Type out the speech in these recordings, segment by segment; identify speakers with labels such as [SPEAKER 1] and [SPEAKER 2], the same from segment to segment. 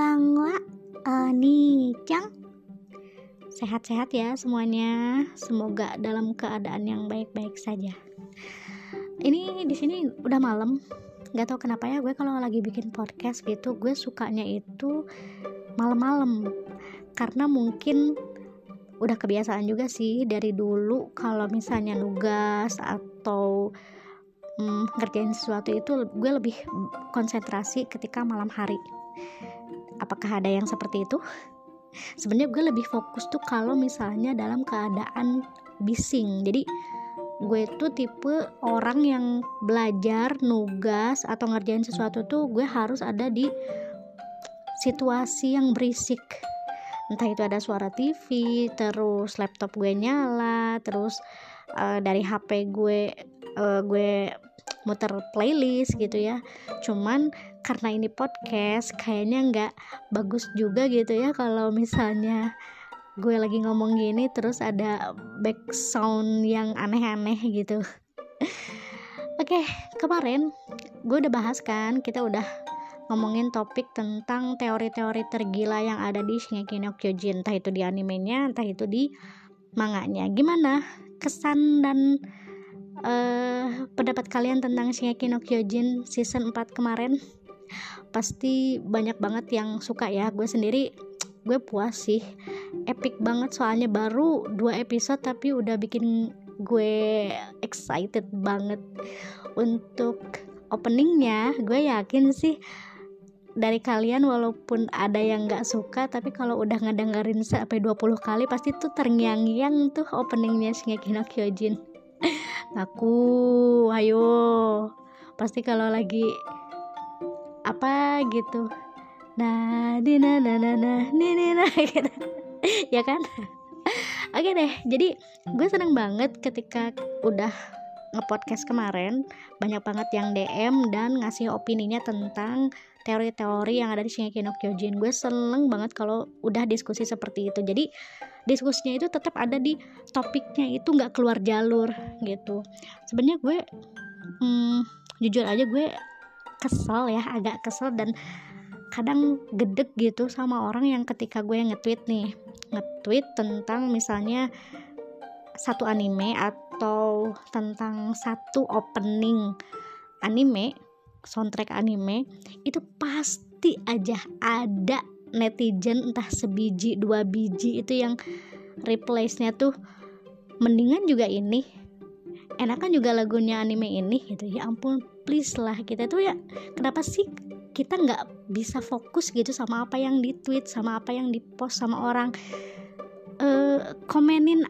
[SPEAKER 1] Konbanwa Oni-chan Sehat-sehat ya semuanya. Semoga dalam keadaan yang baik-baik saja. Ini di sini udah malam. Gak tau kenapa ya gue kalau lagi bikin podcast gitu Gue sukanya itu malam-malam. Karena mungkin udah kebiasaan juga sih dari dulu kalau misalnya nugas atau mm, ngerjain sesuatu itu gue lebih konsentrasi ketika malam hari apakah ada yang seperti itu? Sebenarnya gue lebih fokus tuh kalau misalnya dalam keadaan bising. Jadi gue tuh tipe orang yang belajar nugas atau ngerjain sesuatu tuh gue harus ada di situasi yang berisik. Entah itu ada suara TV terus laptop gue nyala terus uh, dari HP gue uh, gue muter playlist gitu ya. Cuman karena ini podcast kayaknya nggak bagus juga gitu ya kalau misalnya gue lagi ngomong gini terus ada back sound yang aneh-aneh gitu. Oke kemarin gue udah bahas kan kita udah ngomongin topik tentang teori-teori tergila yang ada di Shingeki no Kyojin. Entah itu di animenya entah itu di manganya. Gimana kesan dan uh, pendapat kalian tentang Shingeki no Kyojin season 4 kemarin? Pasti banyak banget yang suka ya. Gue sendiri gue puas sih. Epic banget soalnya. Baru dua episode tapi udah bikin gue excited banget. Untuk openingnya gue yakin sih dari kalian walaupun ada yang gak suka tapi kalau udah ngedengerin sampai 20 kali pasti tuh terngiang-ngiang tuh openingnya Shingeki no Kyojin aku ayo. Pasti kalau lagi apa gitu. Nah di na na na na ni ni gitu. Ya kan? Oke deh jadi gue seneng banget ketika udah ngepodcast kemarin banyak banget yang DM dan ngasih opininya tentang teori-teori yang ada di Shingeki no Kyojin. Gue seneng banget kalau udah diskusi seperti itu. Jadi diskusinya itu tetap ada di topiknya itu nggak keluar jalur gitu. Sebenarnya gue hmm, jujur aja gue kesel ya agak kesel dan kadang gedek gitu sama orang yang ketika gue nge-tweet nih. Nge-tweet tentang misalnya satu anime atau tentang satu opening anime soundtrack anime itu pasti aja ada netizen entah sebiji dua biji itu yang replace-nya tuh mendingan juga ini enakan juga lagunya anime ini gitu. Ya ampun please lah kita tuh ya kenapa sih kita nggak bisa fokus gitu sama apa yang di tweet sama apa yang di post sama orang uh, komenin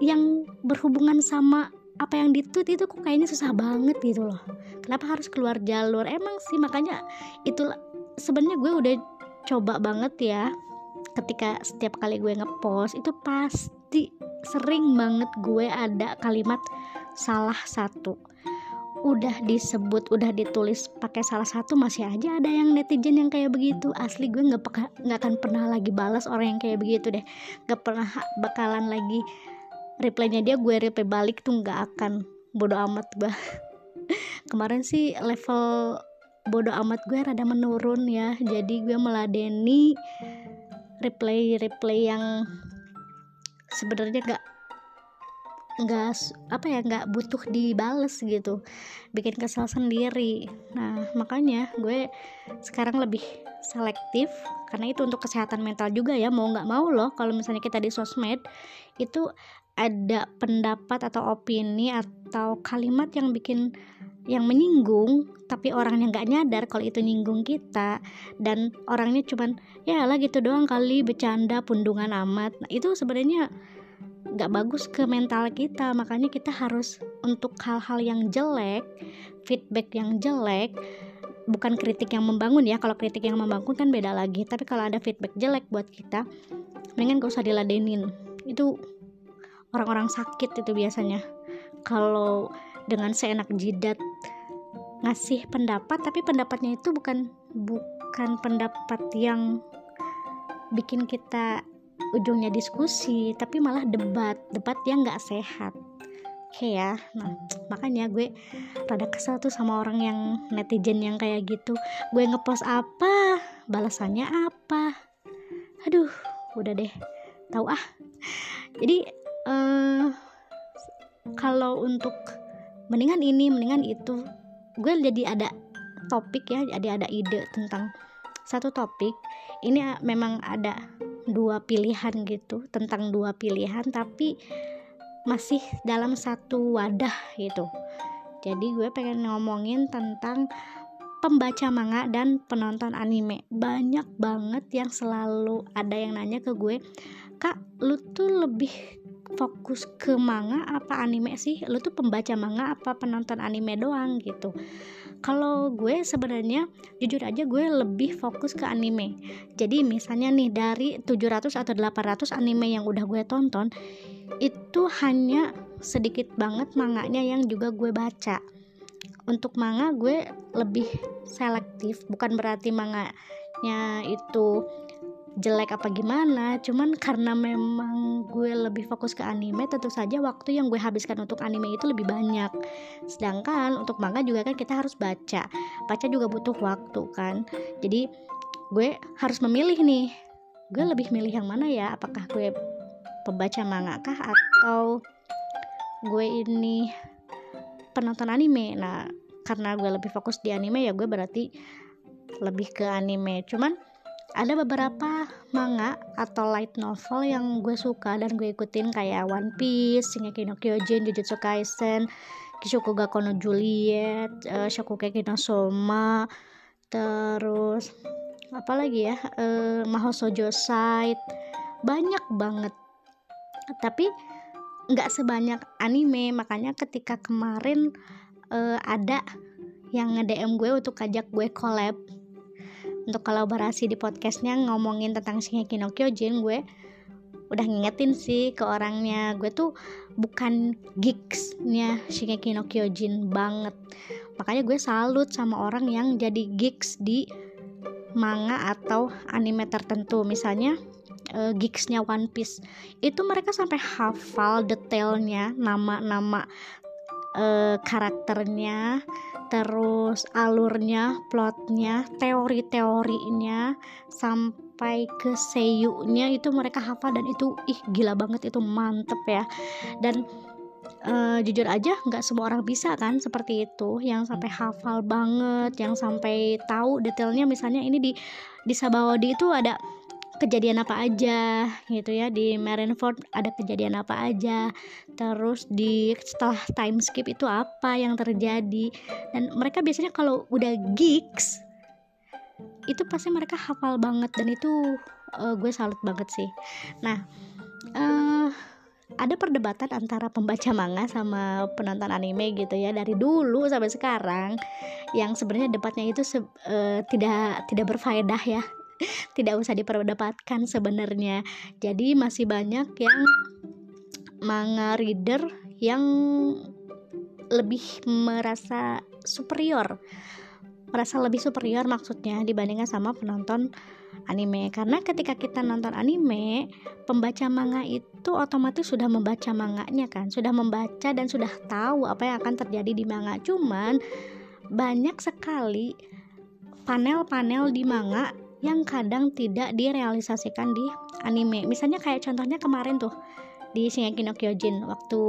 [SPEAKER 1] yang berhubungan sama apa yang di tweet itu kok kayaknya susah banget gitu loh. Kenapa harus keluar jalur? Emang sih makanya itu sebenarnya gue udah coba banget ya ketika setiap kali gue ngepost itu pasti sering banget gue ada kalimat salah satu. Udah disebut udah ditulis pakai salah satu masih aja ada yang netizen yang kayak begitu. Asli gue nggak nggak akan pernah lagi balas orang yang kayak begitu deh. Nggak pernah bakalan lagi replaynya dia gue reply balik tuh nggak akan. Bodoh amat gue kemarin sih level bodoh amat gue rada menurun ya. Jadi gue meladeni replay yang sebenarnya nggak nggak apa ya nggak butuh dibales gitu. Bikin kesal sendiri. Nah makanya gue sekarang lebih selektif. Karena itu untuk kesehatan mental juga ya mau nggak mau loh. Kalau misalnya kita di sosmed itu ada pendapat atau opini atau kalimat yang bikin yang menyinggung tapi orangnya nggak nyadar kalau itu nyinggung kita. Dan orangnya cuman ya lah gitu doang kali bercanda pundungan amat. Nah, itu sebenarnya nggak bagus ke mental kita. Makanya kita harus untuk hal-hal yang jelek feedback yang jelek bukan kritik yang membangun ya. Kalau kritik yang membangun kan beda lagi. Tapi kalau ada feedback jelek buat kita mendingan gak usah diladenin. Itu orang-orang sakit itu biasanya. Kalau dengan seenak jidat ngasih pendapat tapi pendapatnya itu bukan bukan pendapat yang bikin kita ujungnya diskusi tapi malah debat debat yang nggak sehat. Oke ya nah makanya gue rada kesel tuh sama orang yang netizen yang kayak gitu. Gue ngepost apa? Balasannya apa? Aduh udah deh. Tahu ah. Jadi kalau untuk mendingan ini mendingan itu. Gue jadi ada topik ya jadi ada ide tentang satu topik. Ini memang ada dua pilihan gitu tentang dua pilihan tapi masih dalam satu wadah gitu. Jadi gue pengen ngomongin tentang pembaca manga dan penonton anime. Banyak banget yang selalu ada yang nanya ke gue kak lu tuh lebih fokus ke manga apa anime sih? Lu tuh pembaca manga apa penonton anime doang gitu? Kalau gue sebenarnya jujur aja gue lebih fokus ke anime. Jadi misalnya nih dari 700 atau 800 anime yang udah gue tonton itu hanya sedikit banget manganya yang juga gue baca. Untuk manga gue lebih selektif bukan berarti manganya itu jelek apa gimana cuman karena memang gue lebih fokus ke anime tentu saja waktu yang gue habiskan untuk anime itu lebih banyak. Sedangkan untuk manga juga kan kita harus baca. Baca juga butuh waktu kan. Jadi gue harus memilih nih. Gue lebih milih yang mana ya? Apakah gue pembaca manga kah atau gue ini penonton anime? Nah karena gue lebih fokus di anime ya gue berarti lebih ke anime. Cuman ada beberapa manga atau light novel yang gue suka dan gue ikutin kayak One Piece, Shingeki no Kyojin, Jujutsu Kaisen, Kishokuga Kono Juliet, uh, Shokugeki no Soma, terus apa lagi ya, uh, Mahoushoujo Side, banyak banget. Tapi nggak sebanyak anime, makanya ketika kemarin uh, ada yang nge-DM gue untuk ajak gue collab untuk kolaborasi di podcastnya ngomongin tentang Shingeki no Kyojin gue udah ngingetin sih ke orangnya. Gue tuh bukan geeksnya Shingeki no Kyojin banget. Makanya gue salut sama orang yang jadi geeks di manga atau anime tertentu. Misalnya uh, geeksnya One Piece. Itu mereka sampai hafal detailnya nama-nama uh, karakternya terus alurnya plotnya teori-teorinya sampai ke seiyunya itu mereka hafal dan itu ih gila banget itu mantep ya. Dan uh, jujur aja nggak semua orang bisa kan seperti itu. Yang sampai hafal banget yang sampai tahu detailnya misalnya ini di di Sabawadi itu ada kejadian apa aja gitu ya. Di Marineford ada kejadian apa aja. Terus di setelah time skip itu apa yang terjadi. Dan mereka biasanya kalau udah gigs itu pasti mereka hafal banget. Dan itu uh, gue salut banget sih. Nah uh, ada perdebatan antara pembaca manga sama penonton anime gitu ya. Dari dulu sampai sekarang yang sebenarnya debatnya itu uh, tidak tidak berfaedah ya tidak usah diperdebatkan sebenarnya. Jadi masih banyak yang manga reader yang lebih merasa superior. Merasa lebih superior maksudnya dibandingkan sama penonton anime. Karena ketika kita nonton anime pembaca manga itu otomatis sudah membaca manganya kan sudah membaca dan sudah tahu apa yang akan terjadi di manga. Cuman banyak sekali panel-panel di manga yang kadang tidak direalisasikan di anime. Misalnya kayak contohnya kemarin tuh di Shingeki no Kyojin waktu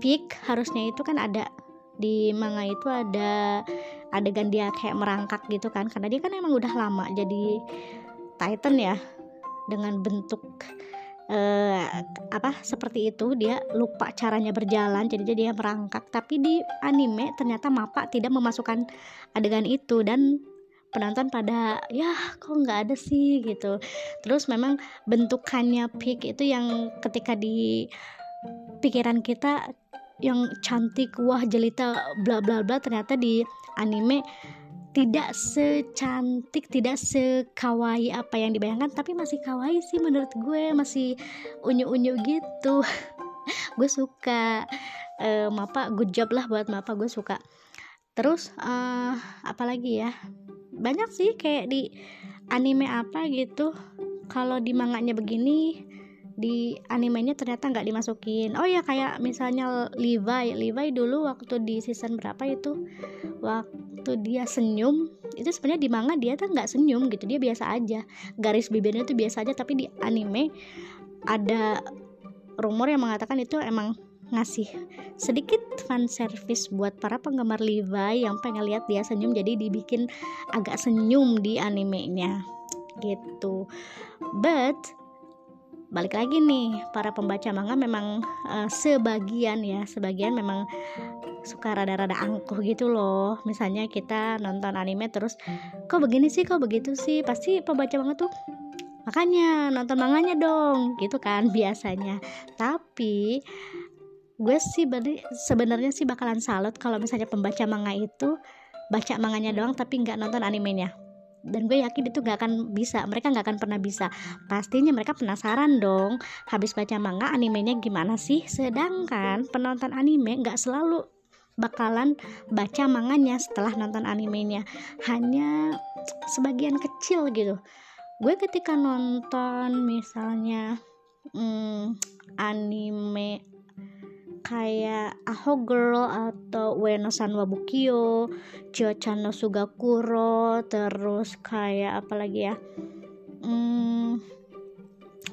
[SPEAKER 1] peak harusnya itu kan ada di manga itu ada adegan dia kayak merangkak gitu kan karena dia kan emang udah lama jadi Titan ya dengan bentuk uh, apa seperti itu dia lupa caranya berjalan jadi dia merangkak tapi di anime ternyata Mapa tidak memasukkan adegan itu dan penonton pada ya kok nggak ada sih? gitu. Terus memang bentukannya pig itu yang ketika di pikiran kita yang cantik wah jelita bla bla bla ternyata di anime tidak secantik tidak sekawai apa yang dibayangkan tapi masih kawaii sih menurut gue masih unyu-unyu gitu. Gue suka uh, mapa good job lah buat mapa gue suka. Terus uh, apa lagi ya banyak sih kayak di anime apa gitu. Kalau di manganya begini di animenya ternyata nggak dimasukin. Oh ya kayak misalnya Levi. Levi dulu waktu di season berapa itu? Waktu dia senyum itu sebenarnya di manga dia tuh nggak senyum gitu dia biasa aja. Garis bibirnya tuh biasa aja tapi di anime ada rumor yang mengatakan itu emang ngasih sedikit fan service buat para penggemar Levi yang pengen lihat dia senyum jadi dibikin agak senyum di animenya. Gitu. But balik lagi nih para pembaca manga memang uh, sebagian ya sebagian memang suka rada-rada angkuh gitu loh. Misalnya kita nonton anime terus kok begini sih kok begitu sih? Pasti pembaca manga tuh makanya nonton manganya dong. Gitu kan biasanya. Tapi gue sih sebenarnya sih bakalan salut kalau misalnya pembaca manga itu baca manganya doang tapi nggak nonton animenya. Dan gue yakin itu nggak akan bisa mereka nggak akan pernah bisa. Pastinya mereka penasaran dong habis baca manga animenya gimana sih? Sedangkan penonton anime nggak selalu bakalan baca manganya setelah nonton animenya. Hanya sebagian kecil gitu. Gue ketika nonton misalnya hmm, anime kayak Aho Girl atau Ueno San Wabukyo, Chio-chan no Sugakuro, terus kayak apa lagi ya? Hmm,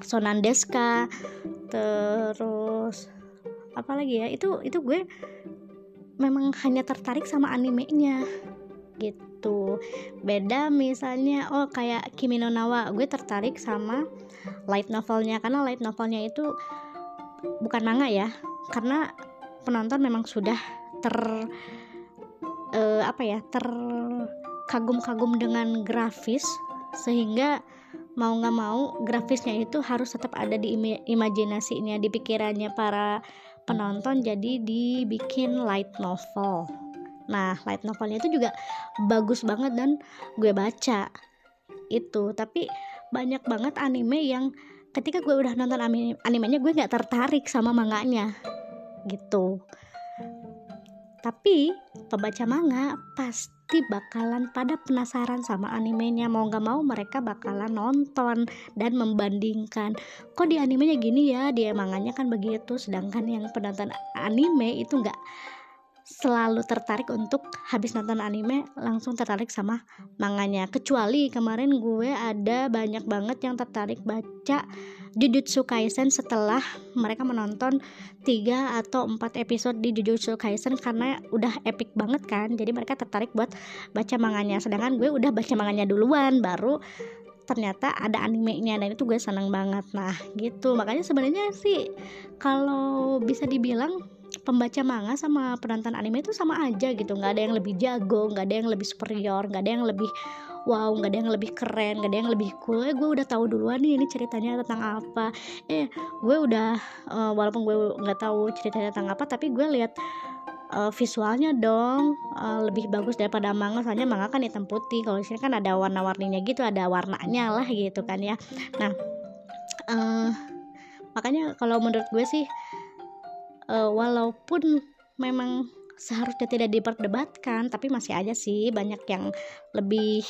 [SPEAKER 1] Sonandeska, terus apa lagi ya? Itu itu gue memang hanya tertarik sama animenya gitu. Beda misalnya oh kayak Kimi no Nawa, gue tertarik sama light novelnya karena light novelnya itu bukan manga ya karena penonton memang sudah ter uh, apa ya terkagum-kagum dengan grafis sehingga mau nggak mau grafisnya itu harus tetap ada di im imajinasinya di pikirannya para penonton. Jadi dibikin light novel. Nah light novelnya itu juga bagus banget dan gue baca itu. Tapi banyak banget anime yang ketika gue udah nonton anime animenya gue nggak tertarik sama manganya. Gitu. Tapi pembaca manga pasti bakalan pada penasaran sama animenya. Mau nggak mau mereka bakalan nonton dan membandingkan. Kok di animenya gini ya? Dia manganya kan begitu. Sedangkan yang penonton anime itu nggak selalu tertarik untuk habis nonton anime langsung tertarik sama manganya. Kecuali kemarin gue ada banyak banget yang tertarik baca Jujutsu Kaisen setelah mereka menonton 3 atau 4 episode di Jujutsu Kaisen karena udah epic banget kan. Jadi mereka tertarik buat baca manganya. Sedangkan gue udah baca manganya duluan baru ternyata ada animenya. Dan itu gue seneng banget. Nah gitu. Makanya sebenarnya sih kalau bisa dibilang pembaca manga sama penonton anime itu sama aja gitu. Nggak ada yang lebih jago nggak ada yang lebih superior nggak ada yang lebih wow nggak ada yang lebih keren nggak ada yang lebih cool. Eh, gue udah tahu duluan nih ini ceritanya tentang apa. Eh gue udah uh, walaupun gue nggak tahu ceritanya tentang apa tapi gue lihat uh, visualnya dong. Uh, lebih bagus daripada manga. Soalnya manga kan hitam putih. Kalau sini kan ada warna-warninya gitu ada warnanya lah gitu kan ya. Nah uh, makanya kalau menurut gue sih uh, walaupun memang seharusnya tidak diperdebatkan tapi masih aja sih banyak yang lebih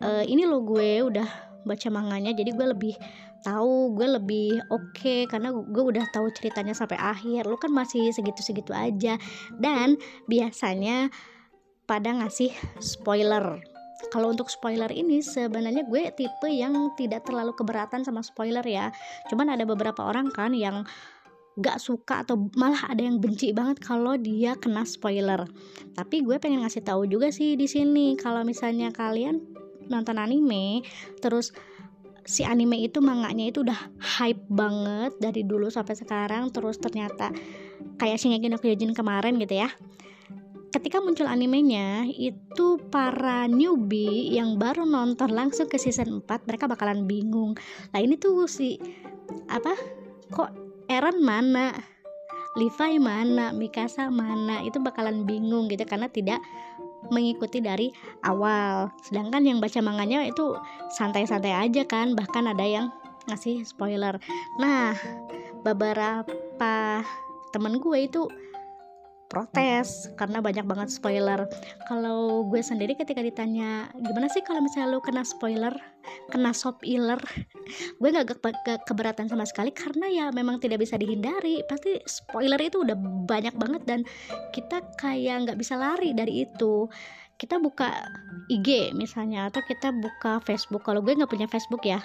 [SPEAKER 1] uh, ini loh gue udah baca manganya jadi gue lebih tahu gue lebih oke okay, karena gue udah tahu ceritanya sampai akhir. Lu kan masih segitu-segitu aja. Dan biasanya pada ngasih spoiler. Kalau untuk spoiler ini sebenarnya gue tipe yang tidak terlalu keberatan sama spoiler ya. Cuman ada beberapa orang kan yang gak suka atau malah ada yang benci banget kalau dia kena spoiler. Tapi gue pengen ngasih tahu juga sih di sini kalau misalnya kalian nonton anime terus si anime itu manganya itu udah hype banget dari dulu sampai sekarang terus ternyata kayak Shingeki no Kyojin kemarin gitu ya. Ketika muncul animenya itu para newbie yang baru nonton langsung ke season 4 mereka bakalan bingung. Nah ini tuh si apa kok Eren mana? Levi mana? Mikasa mana? Itu bakalan bingung gitu karena tidak mengikuti dari awal. Sedangkan yang baca manganya itu santai-santai aja kan bahkan ada yang ngasih spoiler. Nah beberapa temen gue itu protes karena banyak banget spoiler. Kalau gue sendiri ketika ditanya gimana sih kalau misalnya lo kena spoiler kena sop gue nggak ke ke keberatan sama sekali karena ya memang tidak bisa dihindari. Pasti spoiler itu udah banyak banget dan kita kayak nggak bisa lari dari itu. Kita buka IG misalnya atau kita buka Facebook. Kalau gue nggak punya Facebook ya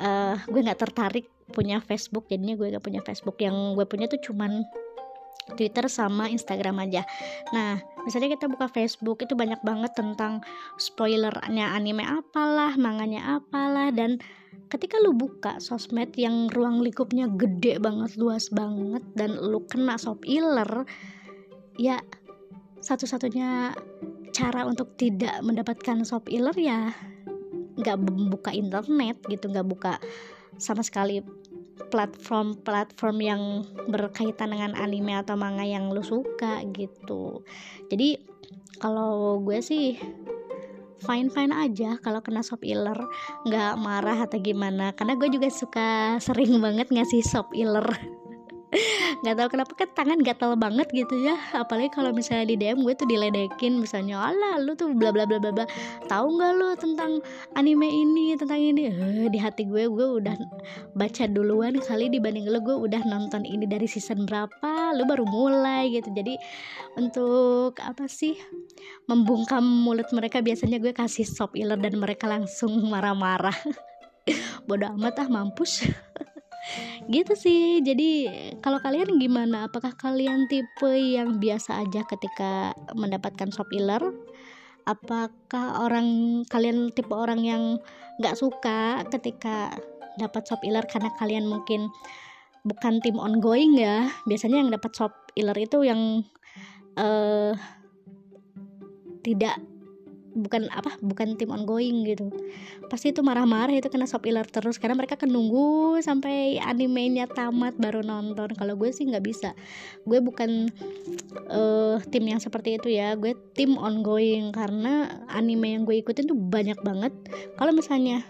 [SPEAKER 1] uh, gue nggak tertarik punya Facebook. Jadinya gue nggak punya Facebook. Yang gue punya tuh cuman Twitter sama Instagram aja. Nah, misalnya kita buka Facebook itu banyak banget tentang spoilernya anime apalah, manganya apalah dan ketika lu buka sosmed yang ruang lingkupnya gede banget, luas banget dan lu kena spoiler ya satu-satunya cara untuk tidak mendapatkan spoiler ya nggak buka internet gitu nggak buka sama sekali platform-platform yang berkaitan dengan anime atau manga yang lu suka gitu. Jadi kalau gue sih fine fine aja kalau kena sop iler. Nggak marah atau gimana. Karena gue juga suka sering banget ngasih sop iler nggak tahu kenapa kan tangan gatal banget gitu ya. Apalagi kalau misalnya di DM gue tuh diledekin misalnya Allah lu tuh bla bla bla bla bla. Tahu nggak lu tentang anime ini tentang ini? Uh, di hati gue gue udah baca duluan kali dibanding lu gue udah nonton ini dari season berapa lu baru mulai gitu. Jadi untuk apa sih membungkam mulut mereka biasanya gue kasih sop iler dan mereka langsung marah-marah. Bodoh amat ah mampus gitu sih. Jadi kalau kalian gimana? Apakah kalian tipe yang biasa aja ketika mendapatkan shop iler apakah orang kalian tipe orang yang nggak suka ketika dapat shop iler karena kalian mungkin bukan tim ongoing ya? Biasanya yang dapat shop iler itu yang uh, tidak bukan apa bukan tim ongoing gitu. Pasti itu marah-marah itu kena sop iler terus karena mereka kan nunggu sampai animenya tamat baru nonton. Kalau gue sih nggak bisa. Gue bukan uh, tim yang seperti itu ya. Gue tim ongoing karena anime yang gue ikutin tuh banyak banget. Kalau misalnya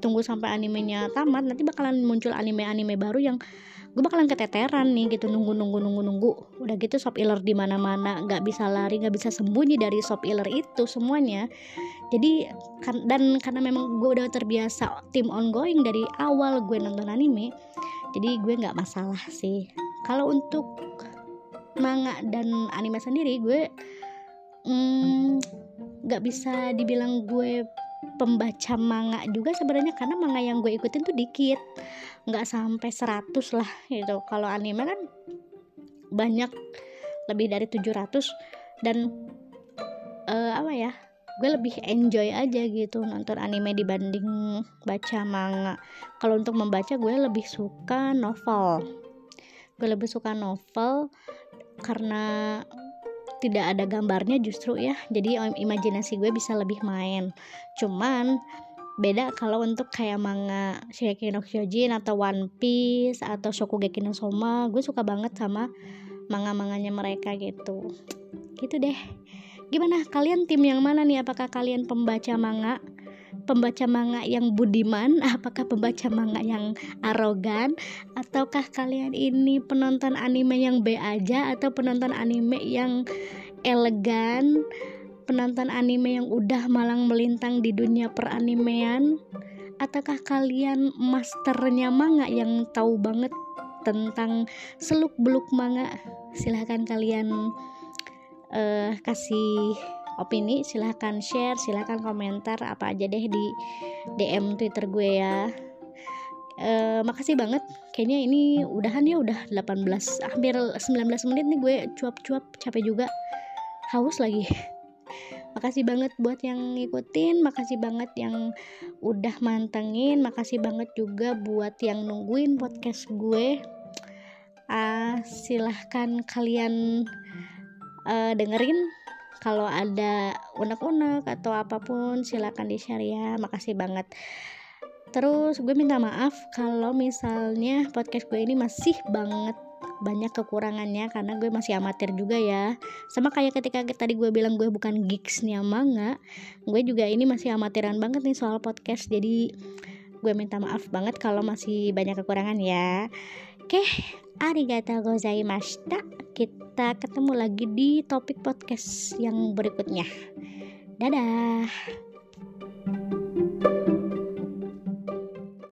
[SPEAKER 1] tunggu sampai animenya tamat nanti bakalan muncul anime-anime baru yang gue bakalan keteteran nih gitu nunggu nunggu nunggu nunggu. Udah gitu shop iler di mana mana nggak bisa lari nggak bisa sembunyi dari shop iler itu semuanya. Jadi kan, dan karena memang gue udah terbiasa tim ongoing dari awal gue nonton anime jadi gue nggak masalah sih. Kalau untuk manga dan anime sendiri gue hmm, nggak mm, bisa dibilang gue pembaca manga juga sebenarnya karena manga yang gue ikutin tuh dikit. Nggak sampai 100 lah gitu. Kalau anime kan banyak lebih dari 700 dan uh, apa ya gue lebih enjoy aja gitu nonton anime dibanding baca manga. Kalau untuk membaca gue lebih suka novel. Gue lebih suka novel karena tidak ada gambarnya justru ya. Jadi imajinasi gue bisa lebih main. Cuman beda kalau untuk kayak manga Shingeki no Kyojin atau One Piece atau Shokugeki no Soma gue suka banget sama manga-manganya mereka gitu. Gitu deh. Gimana? Kalian tim yang mana nih? Apakah kalian pembaca manga pembaca manga yang budiman apakah pembaca manga yang arogan? Ataukah kalian ini penonton anime yang B aja atau penonton anime yang elegan? Penonton anime yang udah malang melintang di dunia peranimean ataukah kalian masternya manga yang tahu banget tentang seluk beluk manga? Silahkan kalian uh, kasih opini silahkan share silahkan komentar apa aja deh di DM Twitter gue ya. Uh, makasih banget. Kayaknya ini udahan ya udah 18 hampir 19 menit nih gue cuap-cuap capek juga. Haus lagi. Makasih banget buat yang ngikutin makasih banget yang udah mantengin makasih banget juga buat yang nungguin podcast gue. Uh, silahkan kalian uh, dengerin kalau ada unek-unek atau apa pun silahkan di share ya. Makasih banget. Terus gue minta maaf kalau misalnya podcast gue ini masih banget banyak kekurangannya karena gue masih amatir juga ya. Sama kayak ketika tadi gue bilang gue bukan geeksnya manga gue juga ini masih amatiran banget nih soal podcast. Jadi gue minta maaf banget kalau masih banyak kekurangan ya Oke, arigatou gozaimashita. Kita ketemu lagi di topik podcast yang berikutnya. Dadah.